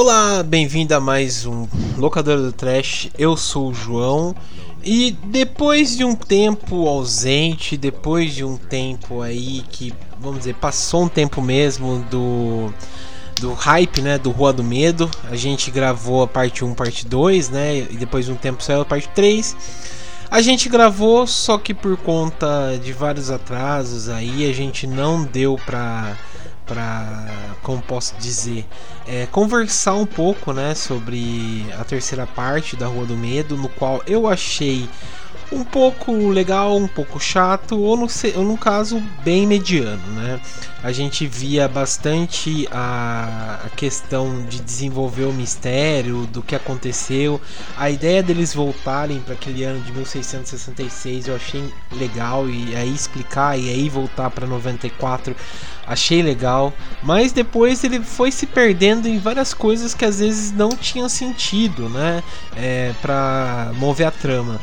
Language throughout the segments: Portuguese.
Olá, bem-vindo a mais um Locador do Trash. Eu sou o João e depois de um tempo ausente, depois de um tempo aí que, vamos dizer, passou um tempo mesmo do do hype, né, do Rua do Medo, a gente gravou a parte 1, parte 2, né, e depois de um tempo saiu a parte 3. A gente gravou, só que por conta de vários atrasos aí, a gente não deu pra para como posso dizer é, conversar um pouco né sobre a terceira parte da Rua do Medo no qual eu achei um pouco legal, um pouco chato, ou no, ou no caso bem mediano, né? A gente via bastante a, a questão de desenvolver o mistério do que aconteceu. A ideia deles voltarem para aquele ano de 1666 eu achei legal e aí explicar e aí voltar para 94 achei legal, mas depois ele foi se perdendo em várias coisas que às vezes não tinham sentido, né? É, para mover a trama.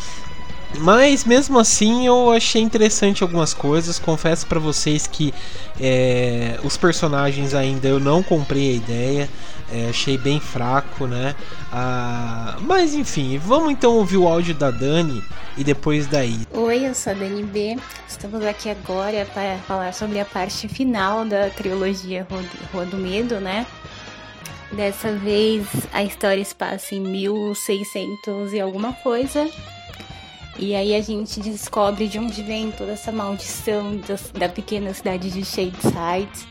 Mas mesmo assim eu achei interessante algumas coisas. Confesso para vocês que é, os personagens ainda eu não comprei a ideia. É, achei bem fraco, né? Ah, mas enfim, vamos então ouvir o áudio da Dani e depois daí. Oi, eu sou a Dani B. Estamos aqui agora para falar sobre a parte final da trilogia Rua do Medo, né? Dessa vez a história se passa em 1600 e alguma coisa. E aí a gente descobre de onde vem toda essa maldição da, pequena cidade de Shadeside,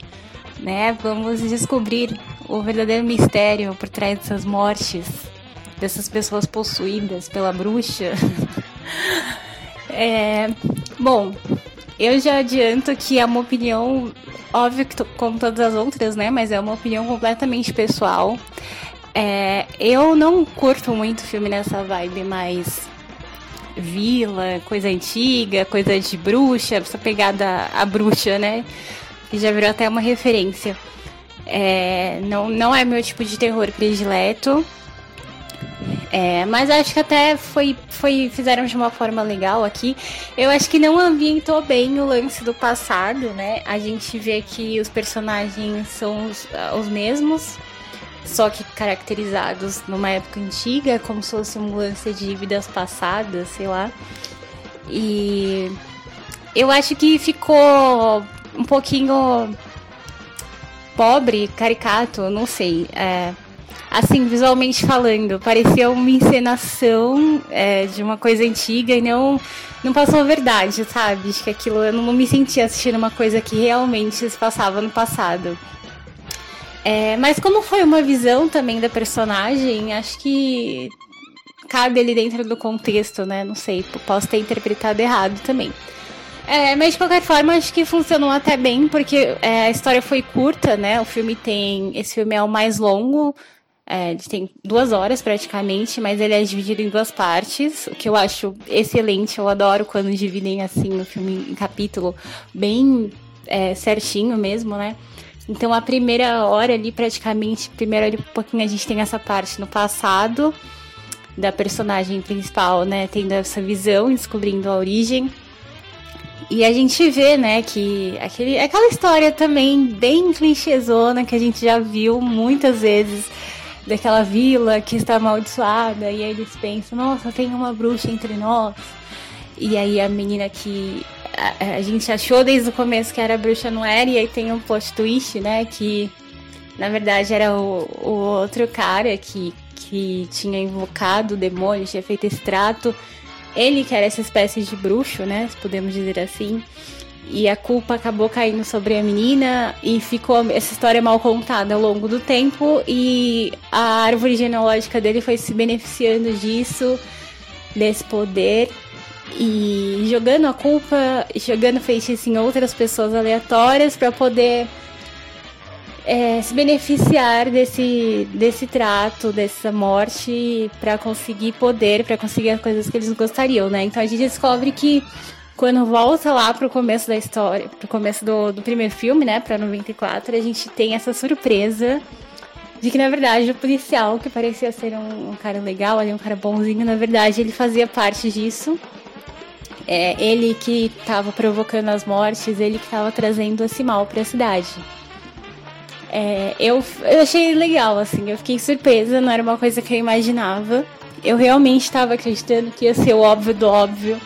né? Vamos descobrir o verdadeiro mistério por trás dessas mortes, dessas pessoas possuídas pela bruxa. é, bom, eu já adianto que é uma opinião, óbvio que como todas as outras, né? Mas é uma opinião completamente pessoal. É, eu não curto muito filme nessa vibe mais vila, coisa antiga, coisa de bruxa, essa pegada a bruxa, né? Que já virou até uma referência. É, não, não é meu tipo de terror predileto. É, mas acho que até foi, foi fizeram de uma forma legal aqui. Eu acho que não ambientou bem o lance do passado, né? A gente vê que os personagens são os, os mesmos, só que caracterizados numa época antiga, como se fosse um lance de vidas passadas, sei lá. E eu acho que ficou um pouquinho pobre, caricato, não sei. É, assim, visualmente falando, parecia uma encenação é, de uma coisa antiga e não, não passou a verdade, sabe? Acho que aquilo eu não me sentia assistindo uma coisa que realmente se passava no passado. É, mas como foi uma visão também da personagem, acho que cabe ali dentro do contexto, né? Não sei, posso ter interpretado errado também. É, mas de qualquer forma, acho que funcionou até bem, porque é, a história foi curta, né? O filme tem. Esse filme é o mais longo. É, ele tem duas horas praticamente, mas ele é dividido em duas partes, o que eu acho excelente. Eu adoro quando dividem assim o filme em capítulo, bem é, certinho mesmo, né? Então a primeira hora ali, praticamente, primeira hora um pouquinho a gente tem essa parte no passado da personagem principal, né, tendo essa visão, descobrindo a origem. E a gente vê, né, que aquele, aquela história também bem clichêzona que a gente já viu muitas vezes daquela vila que está amaldiçoada e aí eles pensam, nossa, tem uma bruxa entre nós. E aí a menina que a, a, gente achou desde o começo que era bruxa não era, e aí tem um plot twist, né? Que na verdade era o, o outro cara que, que tinha invocado o demônio, tinha feito esse trato. Ele que era essa espécie de bruxo, né? Podemos dizer assim. E a culpa acabou caindo sobre a menina e ficou essa história mal contada ao longo do tempo e a árvore genealógica dele foi se beneficiando disso, desse poder e jogando a culpa, jogando feitiço em outras pessoas aleatórias para poder é, se beneficiar desse, desse trato, dessa morte, para conseguir poder, para conseguir as coisas que eles gostariam, né? Então a gente descobre que quando volta lá pro começo da história, pro começo do, do primeiro filme, né, pra 94, a gente tem essa surpresa de que, na verdade, o policial, que parecia ser um, um cara legal, ali, um cara bonzinho, na verdade, ele fazia parte disso é ele que estava provocando as mortes, ele que estava trazendo esse mal para a cidade. É, eu, eu achei legal, assim, eu fiquei surpresa, não era uma coisa que eu imaginava. Eu realmente estava acreditando que ia ser o óbvio do óbvio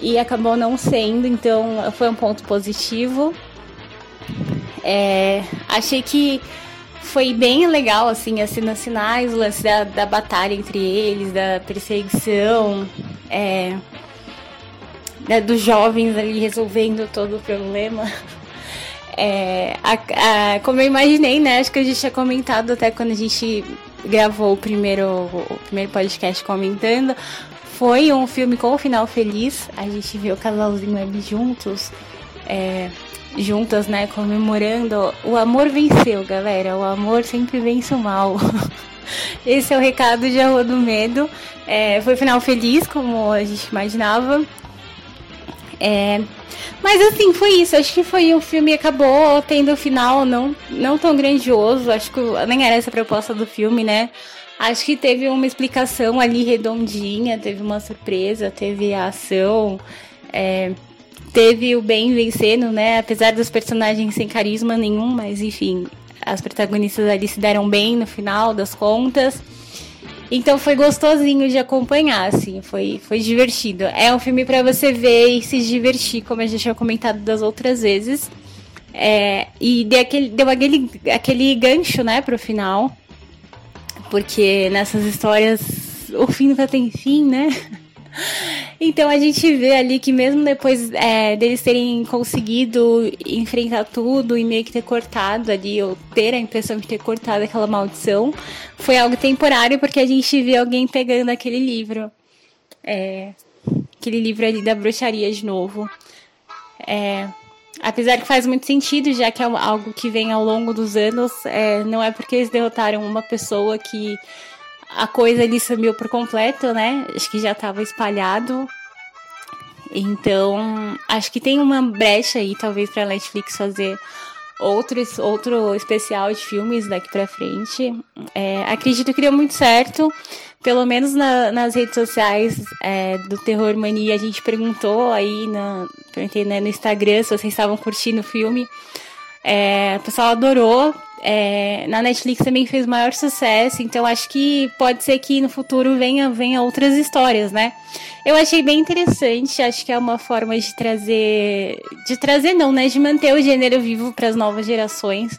e acabou não sendo, então foi um ponto positivo. É, achei que foi bem legal, assim, as cenas finais, o lance da, da batalha entre eles, da perseguição, é, da, dos jovens ali resolvendo todo o problema. É, a, a, como eu imaginei, né? Acho que a gente tinha comentado até quando a gente gravou o primeiro, o primeiro podcast comentando. Foi um filme com o final feliz. A gente viu o casalzinho ali juntos. É, juntas, né, comemorando. O amor venceu, galera. O amor sempre vence o mal. Esse é o recado de A Rua do Medo. É, foi final feliz, como a gente imaginava. É, mas assim, foi isso. Acho que foi o filme acabou tendo um final não, não tão grandioso. Acho que nem era essa a proposta do filme, né? Acho que teve uma explicação ali redondinha, teve uma surpresa, teve a ação. É, teve o bem vencendo, né? Apesar dos personagens sem carisma nenhum, mas enfim, as protagonistas ali se deram bem no final das contas. Então foi gostosinho de acompanhar, assim, foi, foi divertido. É um filme para você ver e se divertir, como a gente tinha comentado das outras vezes. É, e deu aquele, deu aquele, aquele gancho, né, pro final. Porque nessas histórias o fim nunca tem fim, né? Então a gente vê ali que mesmo depois é, deles terem conseguido enfrentar tudo e meio que ter cortado ali, ou ter a impressão de ter cortado aquela maldição, foi algo temporário porque a gente vê alguém pegando aquele livro. É, aquele livro ali da bruxaria de novo. É, apesar que faz muito sentido, já que é algo que vem ao longo dos anos, é, não é porque eles derrotaram uma pessoa que a coisa ali sumiu por completo, né? Acho que já estava espalhado. Então, acho que tem uma brecha aí, talvez, para Netflix fazer outros, outro especial de filmes daqui para frente. É, acredito que deu muito certo. Pelo menos na, nas redes sociais é, do Terror Mania, a gente perguntou aí na, né, no Instagram se vocês estavam curtindo o filme. É, o pessoal adorou. É, na Netflix também fez maior sucesso, então acho que pode ser que no futuro venha, venha outras histórias, né? Eu achei bem interessante, acho que é uma forma de trazer. De trazer, não, né? De manter o gênero vivo para as novas gerações.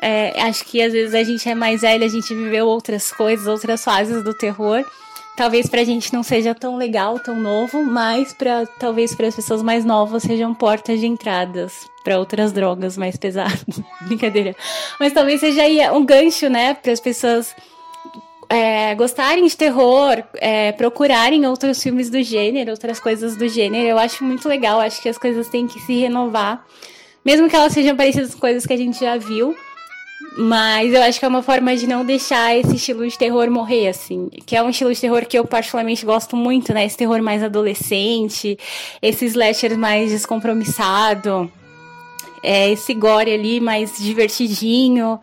É, acho que às vezes a gente é mais velho, a gente viveu outras coisas, outras fases do terror talvez pra gente não seja tão legal, tão novo, mas para talvez para as pessoas mais novas sejam portas de entradas para outras drogas mais pesadas. Brincadeira. Mas talvez seja aí um gancho, né, para as pessoas é, gostarem de terror, é, procurarem outros filmes do gênero, outras coisas do gênero. Eu acho muito legal, acho que as coisas têm que se renovar. Mesmo que elas sejam parecidas com coisas que a gente já viu, mas eu acho que é uma forma de não deixar esse estilo de terror morrer, assim. Que é um estilo de terror que eu particularmente gosto muito, né? Esse terror mais adolescente, esse slasher mais descompromissado, é, esse gore ali mais divertidinho.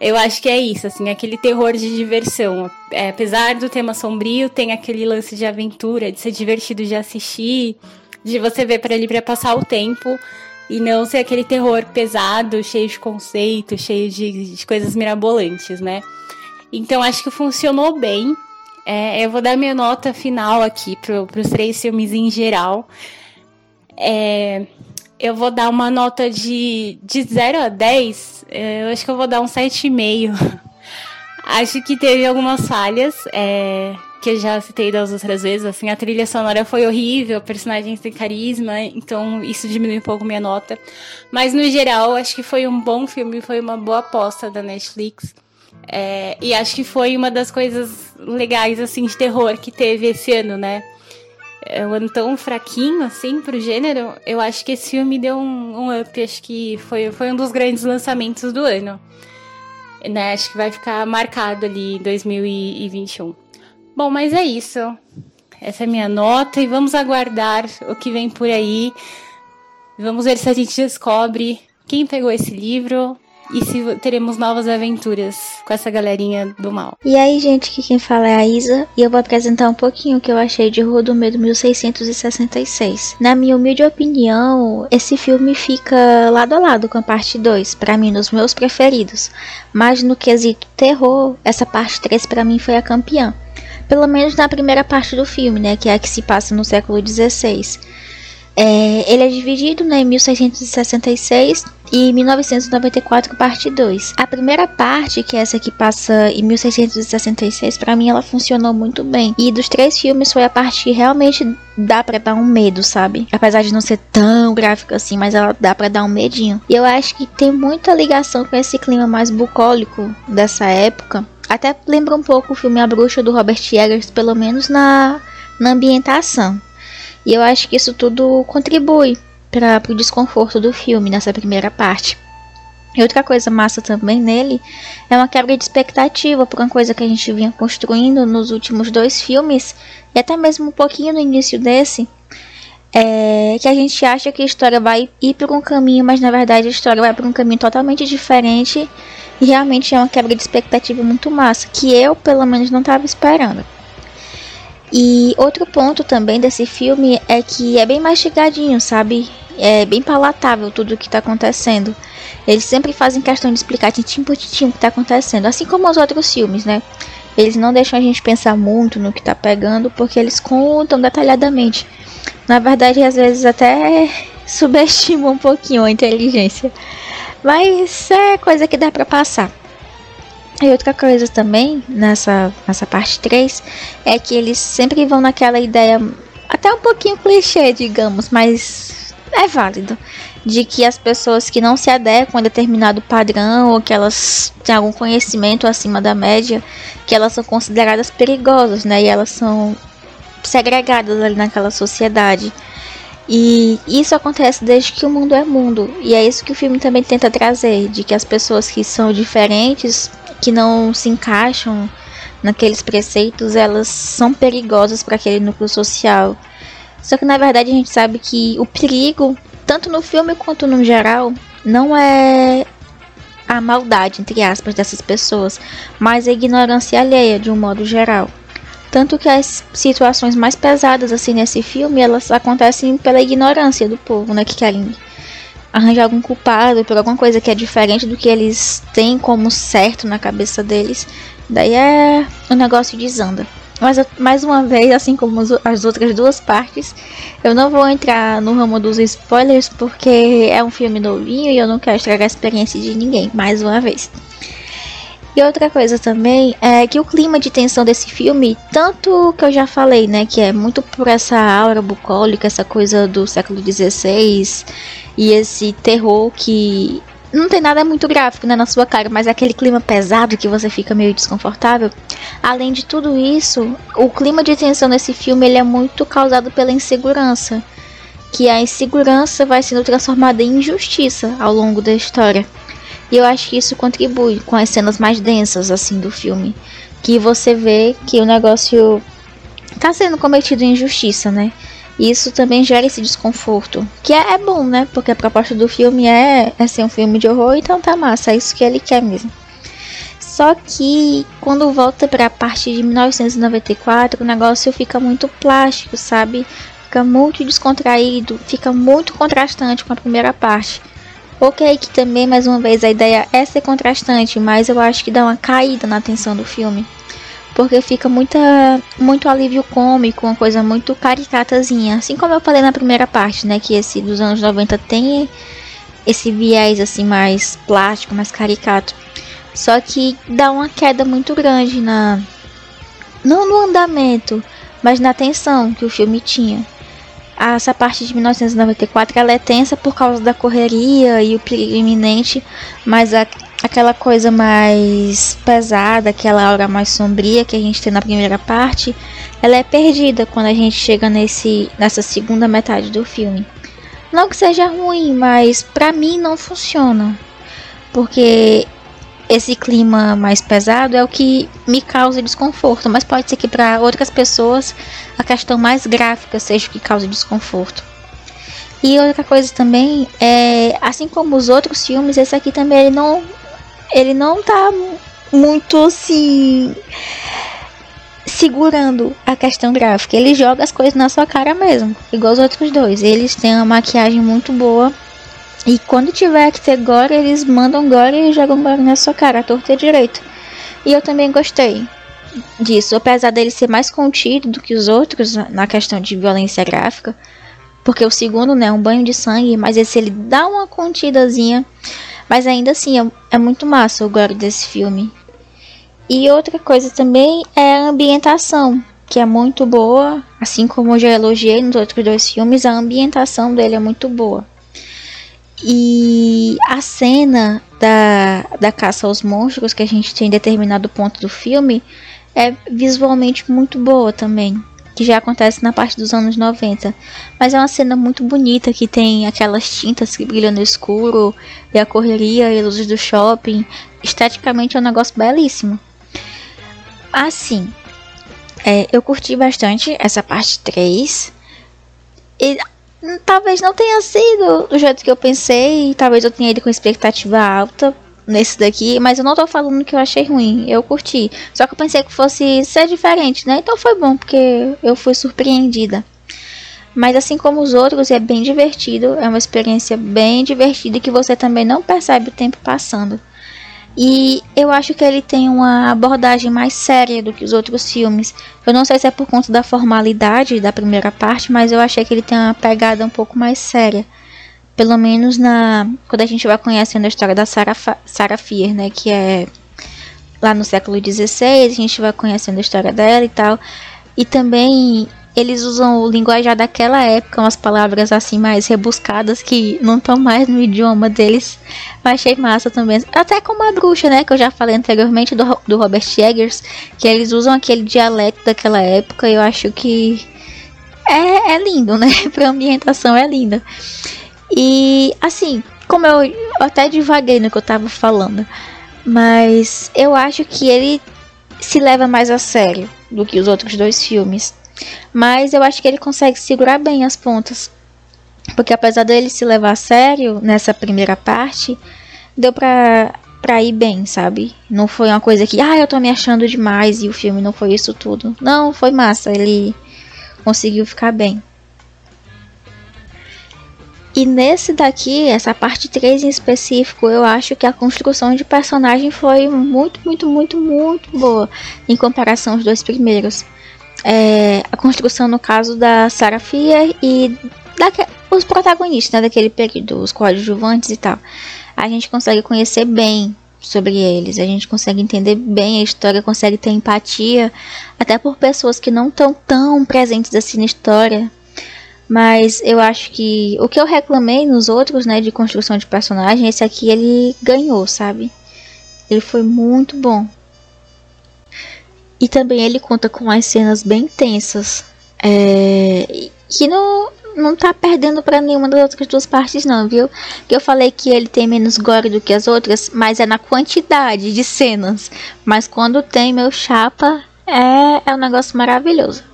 Eu acho que é isso, assim, aquele terror de diversão. É, apesar do tema sombrio, tem aquele lance de aventura, de ser divertido de assistir, de você ver para ali para passar o tempo e não ser aquele terror pesado, cheio de conceitos, cheio de, de coisas mirabolantes, né? Então acho que funcionou bem. É, eu vou dar minha nota final aqui para os três filmes em geral. É, eu vou dar uma nota de, de 0 a 10. É, eu acho que eu vou dar um 7,5. acho que teve algumas falhas. É, que eu já citei das outras vezes, assim, a trilha sonora foi horrível, personagens sem carisma, então isso diminui um pouco minha nota. Mas no geral, acho que foi um bom filme, foi uma boa aposta da Netflix. É, e acho que foi uma das coisas legais, assim, de terror que teve esse ano, né? É um ano tão fraquinho, assim, pro gênero, eu acho que esse filme deu um, um up, acho que foi, foi um dos grandes lançamentos do ano. Né? Acho que vai ficar marcado ali em 2021. Bom, mas é isso. Essa é a minha nota e vamos aguardar o que vem por aí. Vamos ver se a gente descobre quem pegou esse livro, e se teremos novas aventuras com essa galerinha do mal. E aí, gente, que quem fala é a Isa e eu vou apresentar um pouquinho o que eu achei de Rua do Medo 1666. Na minha humilde opinião, esse filme fica lado a lado com a parte 2, para mim nos meus preferidos. Mas no quesito terror, essa parte 3 para mim foi a campeã. Pelo menos na primeira parte do filme, né, que é a que se passa no século 16. É, ele é dividido né, em 1666 e 1994, parte 2. A primeira parte, que é essa que passa em 1666, para mim ela funcionou muito bem. E dos três filmes foi a parte que realmente dá para dar um medo, sabe? Apesar de não ser tão gráfica assim, mas ela dá para dar um medinho. E eu acho que tem muita ligação com esse clima mais bucólico dessa época. Até lembra um pouco o filme A Bruxa do Robert Eggers, pelo menos na, na ambientação. E eu acho que isso tudo contribui para o desconforto do filme nessa primeira parte. E outra coisa massa também nele é uma quebra de expectativa por uma coisa que a gente vinha construindo nos últimos dois filmes e até mesmo um pouquinho no início desse. É que a gente acha que a história vai ir por um caminho, mas na verdade a história vai por um caminho totalmente diferente e realmente é uma quebra de expectativa muito massa, que eu pelo menos não estava esperando. E outro ponto também desse filme é que é bem mastigadinho, sabe? É bem palatável tudo o que está acontecendo. Eles sempre fazem questão de explicar tintim por tintim o que está acontecendo, assim como os outros filmes, né? Eles não deixam a gente pensar muito no que está pegando, porque eles contam detalhadamente. Na verdade, às vezes até subestimam um pouquinho a inteligência. Mas é coisa que dá para passar. E outra coisa também, nessa, nessa parte 3, é que eles sempre vão naquela ideia, até um pouquinho clichê, digamos, mas é válido, de que as pessoas que não se adequam a determinado padrão ou que elas têm algum conhecimento acima da média, que elas são consideradas perigosas, né? E elas são segregadas ali naquela sociedade. E isso acontece desde que o mundo é mundo. E é isso que o filme também tenta trazer, de que as pessoas que são diferentes que não se encaixam naqueles preceitos, elas são perigosas para aquele núcleo social. Só que na verdade a gente sabe que o perigo, tanto no filme quanto no geral, não é a maldade, entre aspas, dessas pessoas, mas a ignorância alheia de um modo geral. Tanto que as situações mais pesadas assim nesse filme, elas acontecem pela ignorância do povo, né, que querem arranjar algum culpado por alguma coisa que é diferente do que eles têm como certo na cabeça deles, daí é o negócio desanda. Mas mais uma vez, assim como as outras duas partes, eu não vou entrar no ramo dos spoilers porque é um filme novinho e eu não quero estragar a experiência de ninguém, mais uma vez. E outra coisa também é que o clima de tensão desse filme, tanto que eu já falei, né, que é muito por essa aura bucólica, essa coisa do século XVI e esse terror que não tem nada muito gráfico né, na sua cara, mas é aquele clima pesado que você fica meio desconfortável. Além de tudo isso, o clima de tensão nesse filme ele é muito causado pela insegurança, que a insegurança vai sendo transformada em injustiça ao longo da história. E eu acho que isso contribui com as cenas mais densas assim do filme, que você vê que o negócio tá sendo cometido injustiça, né? E isso também gera esse desconforto, que é, é, bom, né? Porque a proposta do filme é, é ser um filme de horror, então tá massa, é isso que ele quer mesmo. Só que quando volta para a parte de 1994, o negócio fica muito plástico, sabe? Fica muito descontraído, fica muito contrastante com a primeira parte. Ok, que também, mais uma vez, a ideia é ser contrastante, mas eu acho que dá uma caída na atenção do filme. Porque fica muita, muito alívio cômico, uma coisa muito caricatazinha. Assim como eu falei na primeira parte, né? Que esse dos anos 90 tem esse viés assim mais plástico, mais caricato. Só que dá uma queda muito grande na. Não no andamento, mas na tensão que o filme tinha essa parte de 1994 ela é tensa por causa da correria e o perigo iminente, mas a, aquela coisa mais pesada, aquela aura mais sombria que a gente tem na primeira parte, ela é perdida quando a gente chega nesse, nessa segunda metade do filme. Não que seja ruim, mas para mim não funciona. Porque esse clima mais pesado é o que me causa desconforto, mas pode ser que para outras pessoas a questão mais gráfica seja o que causa desconforto. E outra coisa também é, assim como os outros filmes, esse aqui também ele não ele não tá muito assim segurando a questão gráfica. Ele joga as coisas na sua cara mesmo, igual os outros dois. Eles têm uma maquiagem muito boa. E quando tiver que ter gore, eles mandam gore e jogam gore na sua cara, torta e direito. E eu também gostei disso, apesar dele ser mais contido do que os outros na questão de violência gráfica. Porque o segundo, né, é um banho de sangue, mas esse ele dá uma contidazinha. Mas ainda assim, é, é muito massa o gore desse filme. E outra coisa também é a ambientação, que é muito boa. Assim como eu já elogiei nos outros dois filmes, a ambientação dele é muito boa. E a cena da, da caça aos monstros que a gente tem em determinado ponto do filme é visualmente muito boa também. Que já acontece na parte dos anos 90. Mas é uma cena muito bonita que tem aquelas tintas que brilham no escuro, e a correria e luzes do shopping. Esteticamente é um negócio belíssimo. Assim, é, eu curti bastante essa parte 3. E talvez não tenha sido do jeito que eu pensei. Talvez eu tenha ido com expectativa alta nesse daqui. Mas eu não tô falando que eu achei ruim. Eu curti. Só que eu pensei que fosse ser diferente, né? Então foi bom, porque eu fui surpreendida. Mas assim como os outros, é bem divertido. É uma experiência bem divertida que você também não percebe o tempo passando. E eu acho que ele tem uma abordagem mais séria do que os outros filmes. Eu não sei se é por conta da formalidade da primeira parte, mas eu achei que ele tem uma pegada um pouco mais séria. Pelo menos na quando a gente vai conhecendo a história da Sarah, Sarah Fier, né, que é lá no século XVI, a gente vai conhecendo a história dela e tal. E também eles usam o linguajar daquela época, umas palavras assim mais rebuscadas que não estão mais no idioma deles. Eu achei massa também. Até como a bruxa, né? Que eu já falei anteriormente do, do Robert Eggers, que eles usam aquele dialeto daquela época. Eu acho que é, é lindo, né? pra ambientação é linda. E assim, como eu, eu até divaguei no que eu tava falando, mas eu acho que ele se leva mais a sério do que os outros dois filmes. Mas eu acho que ele consegue segurar bem as pontas. Porque apesar dele se levar a sério nessa primeira parte, deu pra, pra ir bem, sabe? Não foi uma coisa que, ah, eu tô me achando demais e o filme não foi isso tudo. Não, foi massa, ele conseguiu ficar bem. E nesse daqui, essa parte 3 em específico, eu acho que a construção de personagem foi muito, muito, muito, muito boa em comparação aos dois primeiros é, a construção, no caso, da Sarah Fier e os protagonistas né, daquele período, os coadjuvantes e tal. A gente consegue conhecer bem sobre eles, a gente consegue entender bem a história, consegue ter empatia, até por pessoas que não estão tão presentes assim na história. Mas eu acho que o que eu reclamei nos outros, né, de construção de personagem, esse aqui ele ganhou, sabe? Ele foi muito bom. E também ele conta com as cenas bem tensas. É, que não, não tá perdendo para nenhuma das outras duas partes, não, viu? Que eu falei que ele tem menos gore do que as outras, mas é na quantidade de cenas. Mas quando tem, meu chapa, é, é um negócio maravilhoso.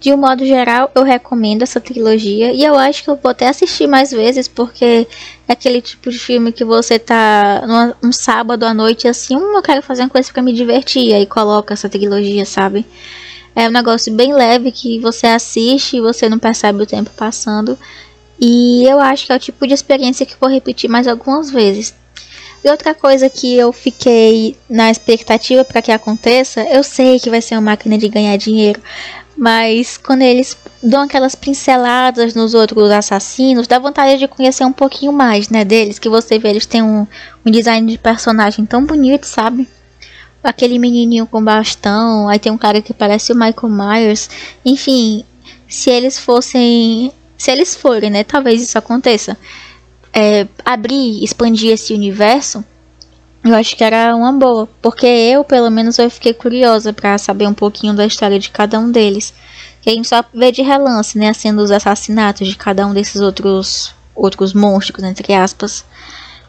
De um modo geral, eu recomendo essa trilogia e eu acho que eu vou até assistir mais vezes porque é aquele tipo de filme que você tá numa, um sábado à noite assim, hum, eu quero fazer uma coisa para me divertir, aí coloca essa trilogia, sabe? É um negócio bem leve que você assiste e você não percebe o tempo passando. E eu acho que é o tipo de experiência que vou repetir mais algumas vezes. E outra coisa que eu fiquei na expectativa para que aconteça, eu sei que vai ser uma máquina de ganhar dinheiro, mas quando eles dão aquelas pinceladas nos outros assassinos, dá vontade de conhecer um pouquinho mais, né, deles. Que você vê, eles têm um, um design de personagem tão bonito, sabe? Aquele menininho com bastão, aí tem um cara que parece o Michael Myers. Enfim, se eles fossem. Se eles forem, né? Talvez isso aconteça. É, abrir, expandir esse universo eu acho que era uma boa, porque eu, pelo menos, eu fiquei curiosa para saber um pouquinho da história de cada um deles. Que a gente só vê de relance, né, sendo os assassinatos de cada um desses outros outros monstros, entre aspas.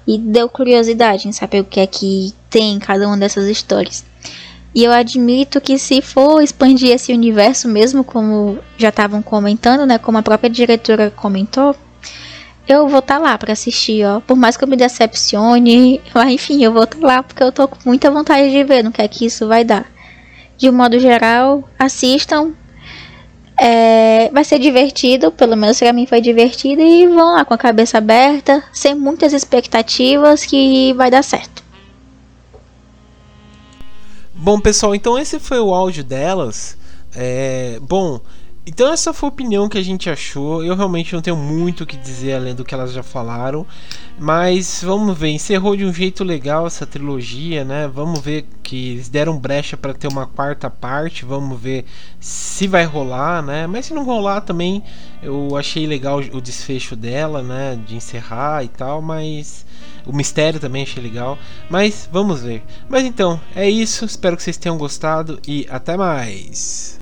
E deu curiosidade em saber o que é que tem em cada uma dessas histórias. E eu admito que se for expandir esse universo mesmo, como já estavam comentando, né, como a própria diretora comentou, eu vou estar tá lá para assistir, ó. Por mais que eu me decepcione, mas enfim, eu vou estar tá lá porque eu tô com muita vontade de ver no que é que isso vai dar. De um modo geral, assistam. É, vai ser divertido, pelo menos para mim foi divertido e vão lá com a cabeça aberta, sem muitas expectativas que vai dar certo. Bom, pessoal, então esse foi o áudio delas. É, bom, então essa foi a opinião que a gente achou. Eu realmente não tenho muito o que dizer além do que elas já falaram. Mas vamos ver, encerrou de um jeito legal essa trilogia, né? Vamos ver que eles deram brecha para ter uma quarta parte. Vamos ver se vai rolar, né? Mas se não rolar também, eu achei legal o desfecho dela, né? De encerrar e tal, mas o mistério também achei legal. Mas vamos ver. Mas então, é isso. Espero que vocês tenham gostado e até mais.